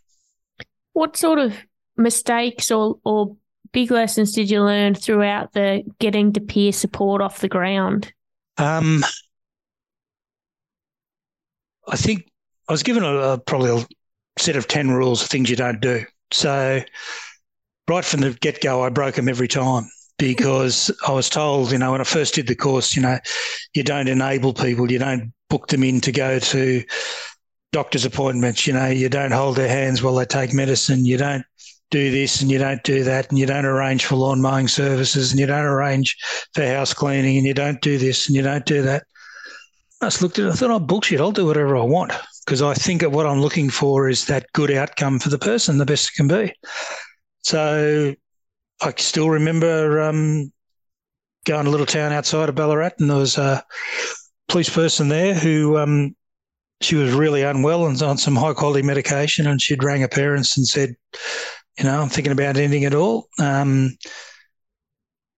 What sort of mistakes or, or big lessons did you learn throughout the getting to peer support off the ground? Um, I think I was given a, a, probably a set of 10 rules of things you don't do. So, right from the get go, I broke them every time because I was told, you know, when I first did the course, you know, you don't enable people, you don't book them in to go to doctor's appointments, you know, you don't hold their hands while they take medicine, you don't do this and you don't do that and you don't arrange for lawn mowing services and you don't arrange for house cleaning and you don't do this and you don't do that. I just looked at it. I thought, oh, bullshit. I'll do whatever I want because I think that what I'm looking for is that good outcome for the person, the best it can be. So I still remember um, going to a little town outside of Ballarat, and there was a police person there who um, she was really unwell and on some high quality medication, and she'd rang her parents and said, you know, I'm thinking about ending it all. Um,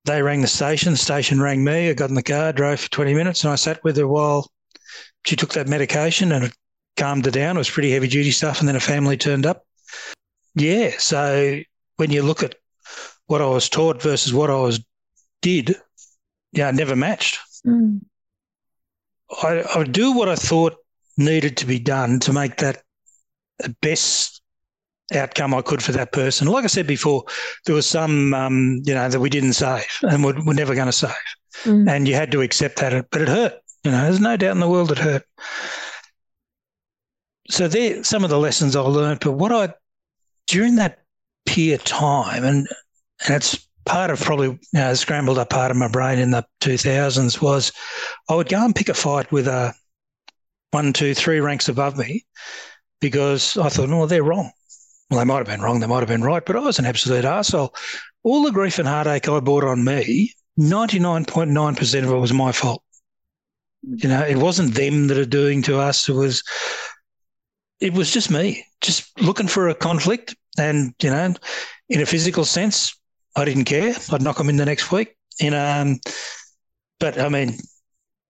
they rang the station. The station rang me. I got in the car, drove for 20 minutes, and I sat with her while she took that medication and it calmed her down. It was pretty heavy duty stuff. And then a family turned up. Yeah. So when you look at what I was taught versus what I was did, yeah, never matched. Mm. I, I would do what I thought needed to be done to make that the best outcome I could for that person. Like I said before, there was some, um, you know, that we didn't save and we're, we're never going to save. Mm. And you had to accept that, but it hurt. You know, there's no doubt in the world it hurt. So there, some of the lessons I learned, but what I, during that peer time, and, and it's part of probably, you know, scrambled up part of my brain in the 2000s was I would go and pick a fight with a one, two, three ranks above me because I thought, oh, they're wrong. Well, they might have been wrong, they might have been right, but I was an absolute arsehole. All the grief and heartache I brought on me, 99.9% of it was my fault. You know, it wasn't them that are doing to us. It was, it was just me, just looking for a conflict. And, you know, in a physical sense, I didn't care. I'd knock them in the next week. In, um, but I mean,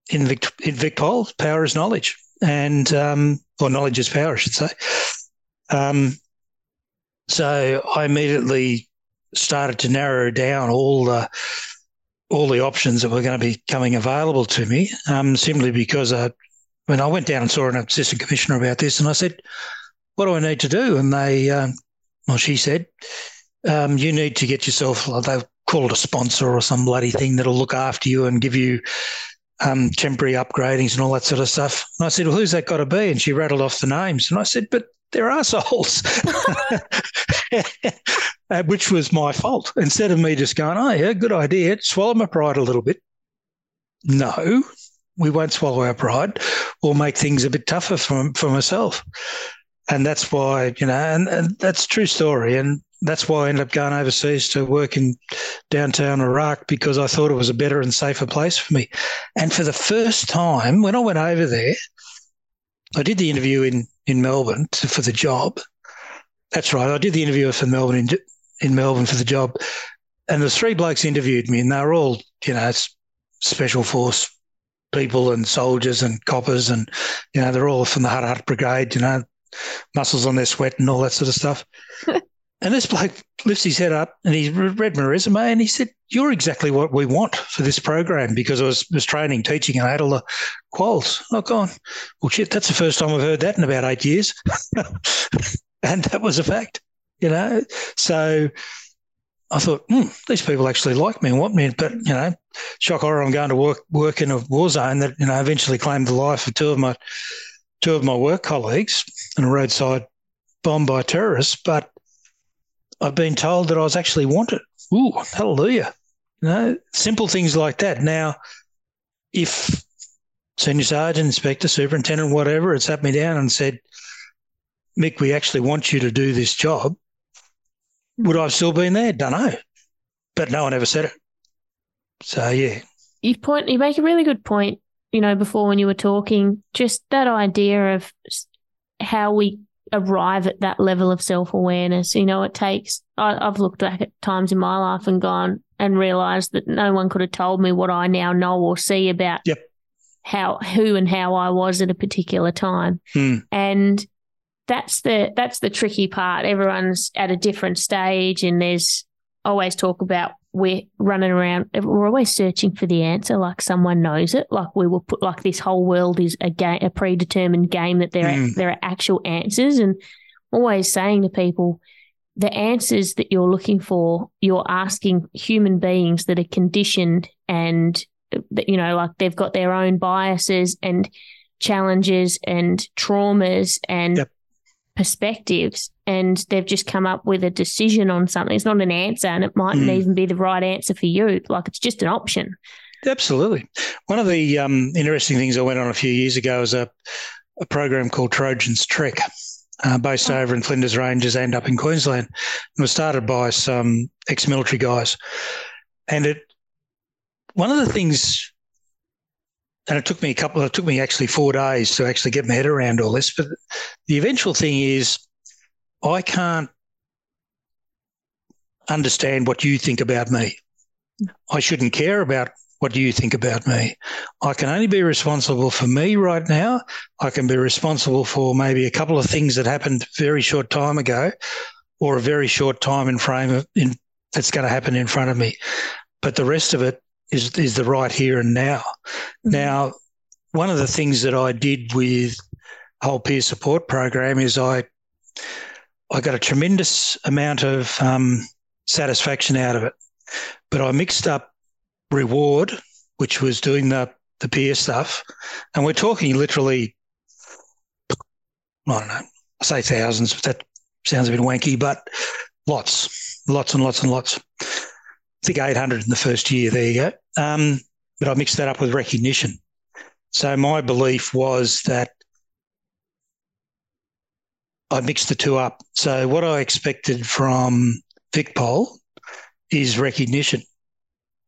in Vic, in VicPol, power is knowledge. And, um, or knowledge is power, I should say. Um, so I immediately started to narrow down all the all the options that were going to be coming available to me, um, simply because I, when I went down and saw an assistant commissioner about this, and I said, "What do I need to do?" And they, um, well, she said, um, "You need to get yourself." They call it a sponsor or some bloody thing that'll look after you and give you um, temporary upgradings and all that sort of stuff. And I said, Well, who's that got to be? And she rattled off the names. And I said, But they're assholes, uh, which was my fault. Instead of me just going, oh, yeah, good idea, swallow my pride a little bit. No, we won't swallow our pride or make things a bit tougher for, for myself. And that's why, you know, and, and that's true story. And that's why I ended up going overseas to work in downtown Iraq because I thought it was a better and safer place for me. And for the first time, when I went over there, I did the interview in in Melbourne to, for the job. That's right. I did the interview for Melbourne in, in Melbourne for the job, and the three blokes interviewed me, and they were all you know special force people and soldiers and coppers, and you know they're all from the Hut Hut Brigade. You know, muscles on their sweat and all that sort of stuff. And this bloke lifts his head up and he read my resume and he said, You're exactly what we want for this program because I was, was training, teaching, and I had all the quals. I've gone, Well, shit, that's the first time I've heard that in about eight years. and that was a fact, you know. So I thought, hmm, these people actually like me and want me. But, you know, shock horror, I'm going to work work in a war zone that, you know, eventually claimed the life of two of my two of my work colleagues in a roadside bomb by terrorists. But I've been told that I was actually wanted. Ooh, hallelujah. You know, simple things like that. Now, if senior sergeant, inspector, superintendent, whatever, had sat me down and said, Mick, we actually want you to do this job, would I have still been there? Don't know. But no one ever said it. So yeah. You point you make a really good point, you know, before when you were talking, just that idea of how we arrive at that level of self awareness. You know, it takes, I, have looked back at times in my life and gone and realized that no one could have told me what I now know or see about yep. how, who and how I was at a particular time. Hmm. And that's the, that's the tricky part. Everyone's at a different stage and there's, always talk about we're running around, we're always searching for the answer, like someone knows it. Like we will put like this whole world is a game, a predetermined game that there mm. are there are actual answers, and always saying to people, the answers that you're looking for, you're asking human beings that are conditioned and that you know, like they've got their own biases and challenges and traumas and yep perspectives and they've just come up with a decision on something. It's not an answer and it mightn't mm. even be the right answer for you. Like it's just an option. Absolutely. One of the um, interesting things I went on a few years ago was a, a program called Trojan's Trek, uh, based oh. over in Flinders Ranges and up in Queensland. It was started by some ex military guys. And it, one of the things and it took me a couple. It took me actually four days to actually get my head around all this. But the eventual thing is, I can't understand what you think about me. I shouldn't care about what do you think about me. I can only be responsible for me right now. I can be responsible for maybe a couple of things that happened very short time ago, or a very short time in frame of in that's going to happen in front of me. But the rest of it is is the right here and now. Mm-hmm. Now, one of the things that I did with whole peer support program is I I got a tremendous amount of um, satisfaction out of it, but I mixed up reward, which was doing the the peer stuff, and we're talking literally. I don't know. I say thousands, but that sounds a bit wanky, but lots, lots and lots and lots. I think 800 in the first year. There you go. Um, but I mixed that up with recognition. So my belief was that I mixed the two up. So what I expected from VicPol is recognition.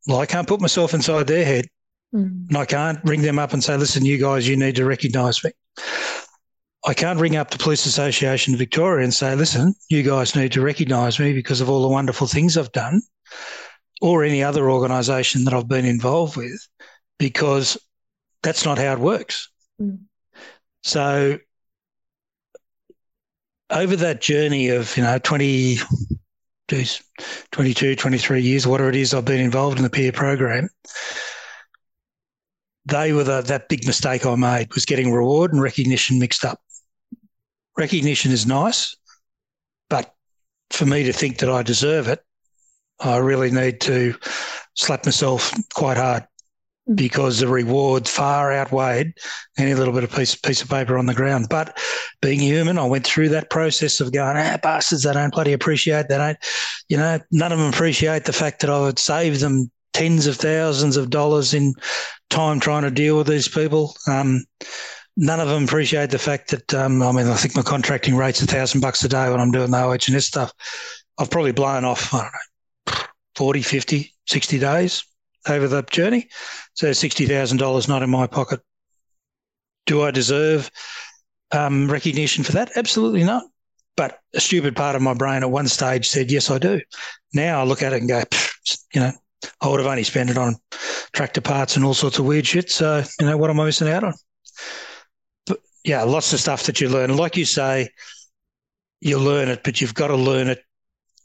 Well, I can't put myself inside their head. Mm. And I can't ring them up and say, listen, you guys, you need to recognise me. I can't ring up the Police Association of Victoria and say, listen, you guys need to recognise me because of all the wonderful things I've done or any other organisation that I've been involved with, because that's not how it works. Mm. So over that journey of, you know, 20, 22, 23 years, whatever it is I've been involved in the peer program, they were the, that big mistake I made was getting reward and recognition mixed up. Recognition is nice, but for me to think that I deserve it, I really need to slap myself quite hard mm. because the reward far outweighed any little bit of piece, piece of paper on the ground. But being human, I went through that process of going, ah, bastards, they don't bloody appreciate, they don't, you know, none of them appreciate the fact that I would save them tens of thousands of dollars in time trying to deal with these people. Um, none of them appreciate the fact that, um, I mean, I think my contracting rate's a thousand bucks a day when I'm doing the OH&S stuff. I've probably blown off, I don't know, 40, 50, 60 days over the journey. So $60,000 not in my pocket. Do I deserve um, recognition for that? Absolutely not. But a stupid part of my brain at one stage said, yes, I do. Now I look at it and go, you know, I would have only spent it on tractor parts and all sorts of weird shit. So, you know, what am I missing out on? But yeah, lots of stuff that you learn. Like you say, you learn it, but you've got to learn it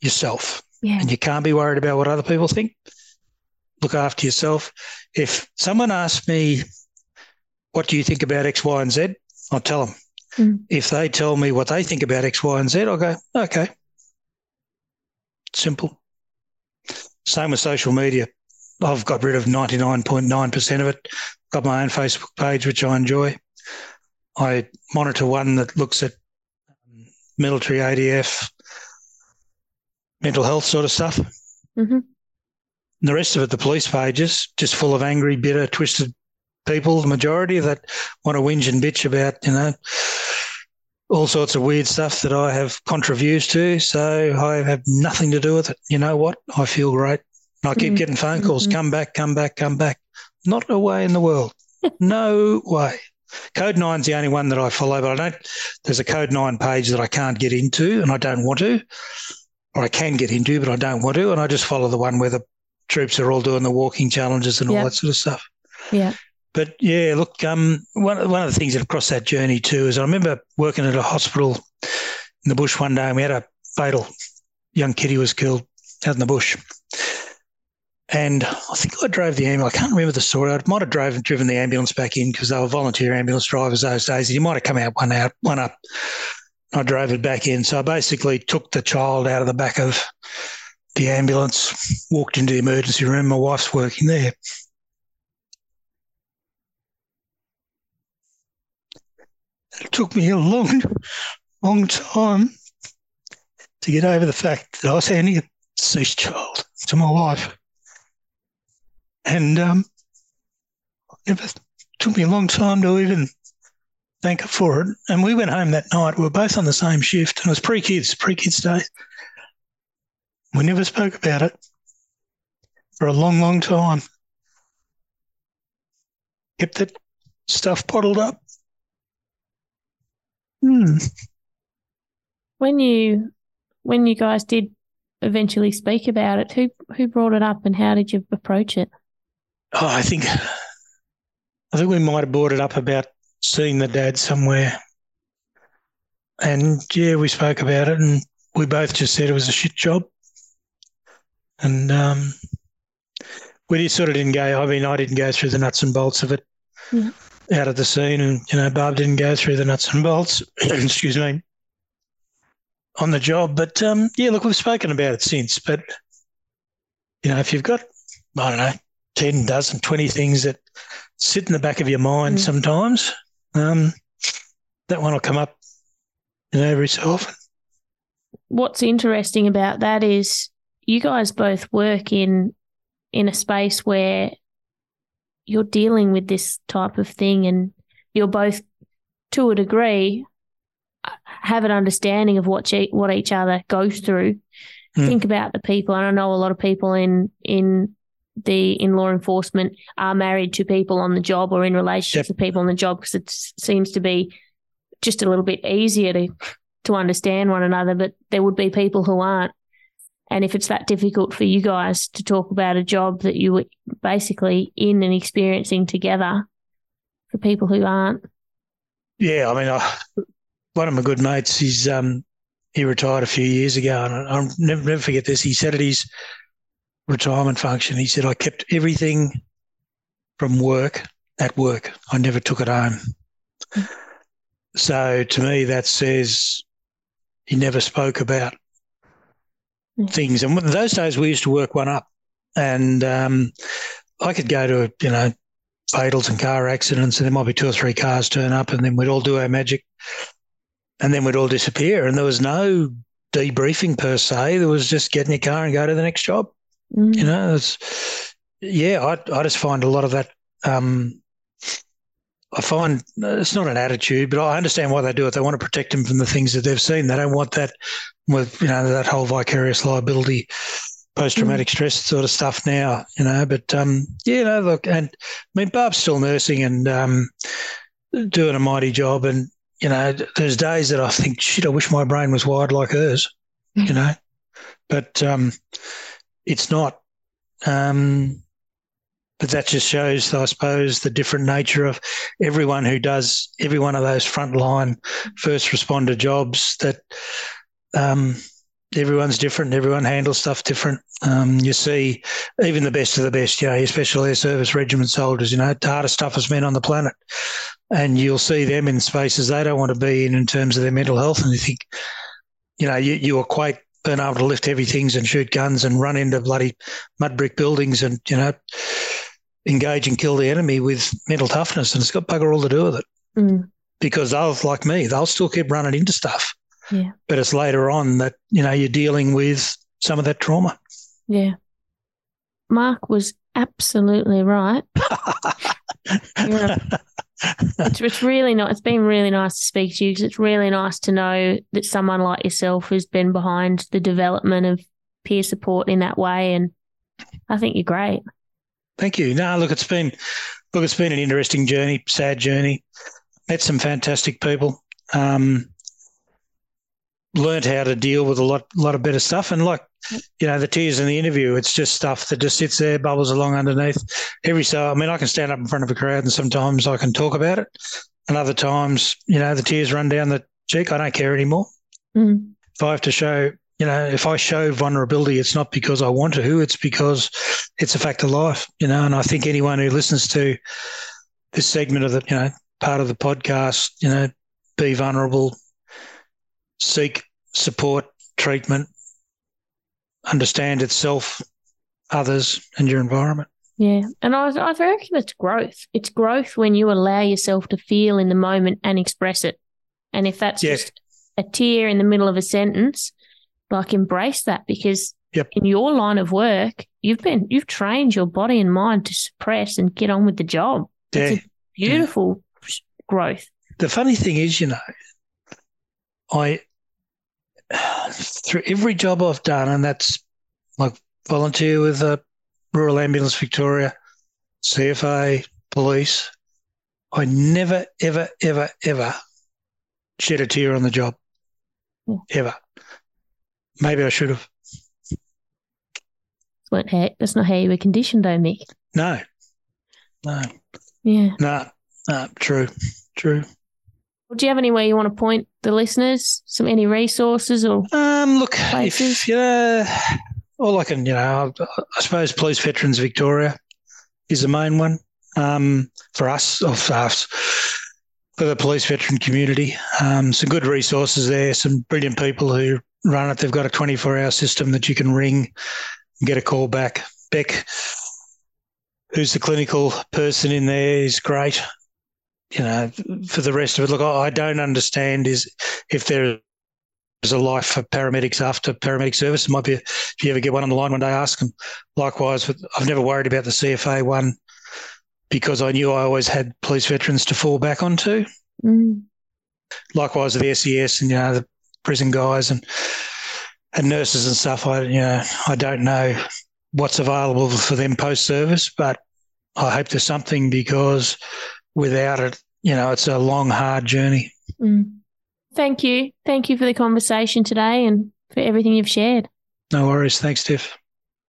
yourself. Yeah. And you can't be worried about what other people think. Look after yourself. If someone asks me, what do you think about X, Y, and Z? I'll tell them. Mm. If they tell me what they think about X, Y, and Z, I'll go, okay. Simple. Same with social media. I've got rid of 99.9% of it. Got my own Facebook page, which I enjoy. I monitor one that looks at military ADF, mental health sort of stuff. Mm-hmm. The rest of it, the police pages, just full of angry, bitter, twisted people, the majority of that want to whinge and bitch about, you know, all sorts of weird stuff that I have contributes to. So I have nothing to do with it. You know what? I feel great. I keep mm-hmm. getting phone calls, mm-hmm. come back, come back, come back. Not a way in the world. no way. Code Nine's the only one that I follow, but I don't. There's a Code Nine page that I can't get into, and I don't want to or I can get into, but I don't want to. And I just follow the one where the troops are all doing the walking challenges and all that sort of stuff. Yeah. But yeah, look, um, one, one of the things that across that journey too is I remember working at a hospital in the bush one day and we had a fatal young kitty was killed out in the bush. And I think I drove the ambulance. I can't remember the story. I might have drove, driven the ambulance back in because they were volunteer ambulance drivers those days. And you might have come out one out, one up. I drove it back in. So I basically took the child out of the back of the ambulance, walked into the emergency room. My wife's working there. It took me a long, long time to get over the fact that I was handing a deceased child to my wife. And um, it took me a long time to even thank her for it. And we went home that night. We were both on the same shift, and it was pre kids, pre kids day. We never spoke about it for a long, long time. Kept that stuff bottled up. Hmm. When you when you guys did eventually speak about it, who who brought it up and how did you approach it? Oh, I think I think we might have brought it up about seeing the dad somewhere. And yeah, we spoke about it and we both just said it was a shit job. And um, we just sort of didn't go, I mean, I didn't go through the nuts and bolts of it yeah. out of the scene. And, you know, Barb didn't go through the nuts and bolts, excuse me, on the job. But um, yeah, look, we've spoken about it since. But, you know, if you've got, I don't know, 10, dozen, 20 things that sit in the back of your mind mm. sometimes, um, that one will come up, you know, every so often. What's interesting about that is you guys both work in in a space where you're dealing with this type of thing and you're both to a degree have an understanding of what what each other goes through mm. think about the people and i know a lot of people in in the in law enforcement are married to people on the job or in relationships yep. with people on the job because it seems to be just a little bit easier to to understand one another but there would be people who aren't and if it's that difficult for you guys to talk about a job that you were basically in and experiencing together for people who aren't. Yeah, I mean, I, one of my good mates, he's um, he retired a few years ago, and I'll never, never forget this. He said at his retirement function, he said, "I kept everything from work at work. I never took it home." Mm. So to me, that says he never spoke about things. And those days we used to work one up, and um, I could go to you know fatals and car accidents, and there might be two or three cars turn up, and then we'd all do our magic, and then we'd all disappear, and there was no debriefing per se. There was just get in your car and go to the next job. Mm. You know, it's yeah. I I just find a lot of that. Um, I find it's not an attitude, but I understand why they do it. They want to protect them from the things that they've seen. They don't want that with you know that whole vicarious liability, post traumatic mm. stress sort of stuff now. You know, but um, yeah, no, look, and I mean, Barb's still nursing and um, doing a mighty job, and you know, there's days that I think, shit, I wish my brain was wired like hers. You know, but um, it's not. Um, but that just shows, I suppose, the different nature of everyone who does every one of those frontline first responder jobs. That um, everyone's different. Everyone handles stuff different. Um, you see, even the best of the best, you know, your special air service regiment soldiers, you know, the hardest, toughest men on the planet. And you'll see them in spaces they don't want to be in in terms of their mental health. And you think, you know, you, you equate being able to lift heavy things and shoot guns and run into bloody mud brick buildings and, you know, engage and kill the enemy with mental toughness. And it's got bugger all to do with it. Mm. Because they'll, like me, they'll still keep running into stuff yeah. But it's later on that, you know, you're dealing with some of that trauma. Yeah. Mark was absolutely right. it's, it's really not. It's been really nice to speak to you because it's really nice to know that someone like yourself has been behind the development of peer support in that way, and I think you're great. Thank you. No, look, it's been look, it's been an interesting journey, sad journey. Met some fantastic people. Um, learned how to deal with a lot lot of better stuff. And like, you know, the tears in the interview, it's just stuff that just sits there, bubbles along underneath. Every so, I mean, I can stand up in front of a crowd and sometimes I can talk about it. And other times, you know, the tears run down the cheek. I don't care anymore. Mm. If I have to show you know, if I show vulnerability, it's not because I want to, it's because it's a fact of life, you know. And I think anyone who listens to this segment of the, you know, part of the podcast, you know, be vulnerable, seek support, treatment, understand itself, others, and your environment. Yeah. And I, I reckon it's growth. It's growth when you allow yourself to feel in the moment and express it. And if that's yeah. just a tear in the middle of a sentence, like embrace that because yep. in your line of work, you've been you've trained your body and mind to suppress and get on with the job. It's yeah. beautiful yeah. growth. The funny thing is, you know, I through every job I've done, and that's like volunteer with a Rural Ambulance Victoria, CFA, police. I never, ever, ever, ever shed a tear on the job. Yeah. Ever. Maybe I should have. That's not how you were conditioned, though, Mick. No. No. Yeah. No. No. True. True. Do you have anywhere you want to point the listeners? Some any resources or um look places? if you know all I can you know I suppose Police Veterans Victoria is the main one um, for us of us for the police veteran community. Um, some good resources there, some brilliant people who run it. They've got a 24 hour system that you can ring and get a call back. Beck, who's the clinical person in there, is great. You know, for the rest of it, look, I don't understand is if there is a life for paramedics after paramedic service. It might be if you ever get one on the line one day, ask them. Likewise, I've never worried about the CFA one because I knew I always had police veterans to fall back onto. Mm. Likewise with the SES and you know the prison guys and and nurses and stuff. I you know I don't know what's available for them post service, but I hope there's something because without it, you know, it's a long, hard journey. Mm. Thank you. Thank you for the conversation today and for everything you've shared. No worries. Thanks, Tiff.